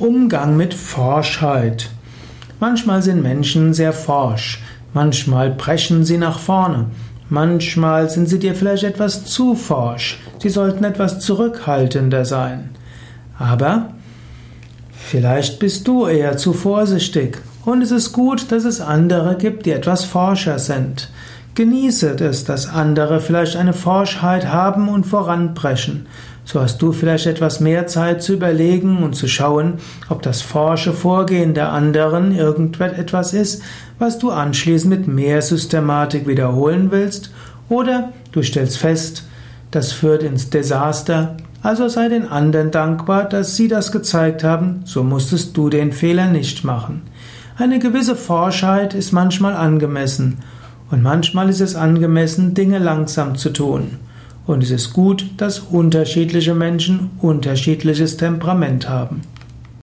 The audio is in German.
Umgang mit Forschheit. Manchmal sind Menschen sehr forsch, manchmal brechen sie nach vorne, manchmal sind sie dir vielleicht etwas zu forsch, sie sollten etwas zurückhaltender sein. Aber vielleicht bist du eher zu vorsichtig und es ist gut, dass es andere gibt, die etwas forscher sind. Genieße es, dass andere vielleicht eine Forschheit haben und voranbrechen. So hast du vielleicht etwas mehr Zeit zu überlegen und zu schauen, ob das forsche Vorgehen der anderen irgendetwas ist, was du anschließend mit mehr Systematik wiederholen willst, oder du stellst fest, das führt ins Desaster, also sei den anderen dankbar, dass sie das gezeigt haben, so musstest du den Fehler nicht machen. Eine gewisse Forschheit ist manchmal angemessen, und manchmal ist es angemessen, Dinge langsam zu tun. Und es ist gut, dass unterschiedliche Menschen unterschiedliches Temperament haben.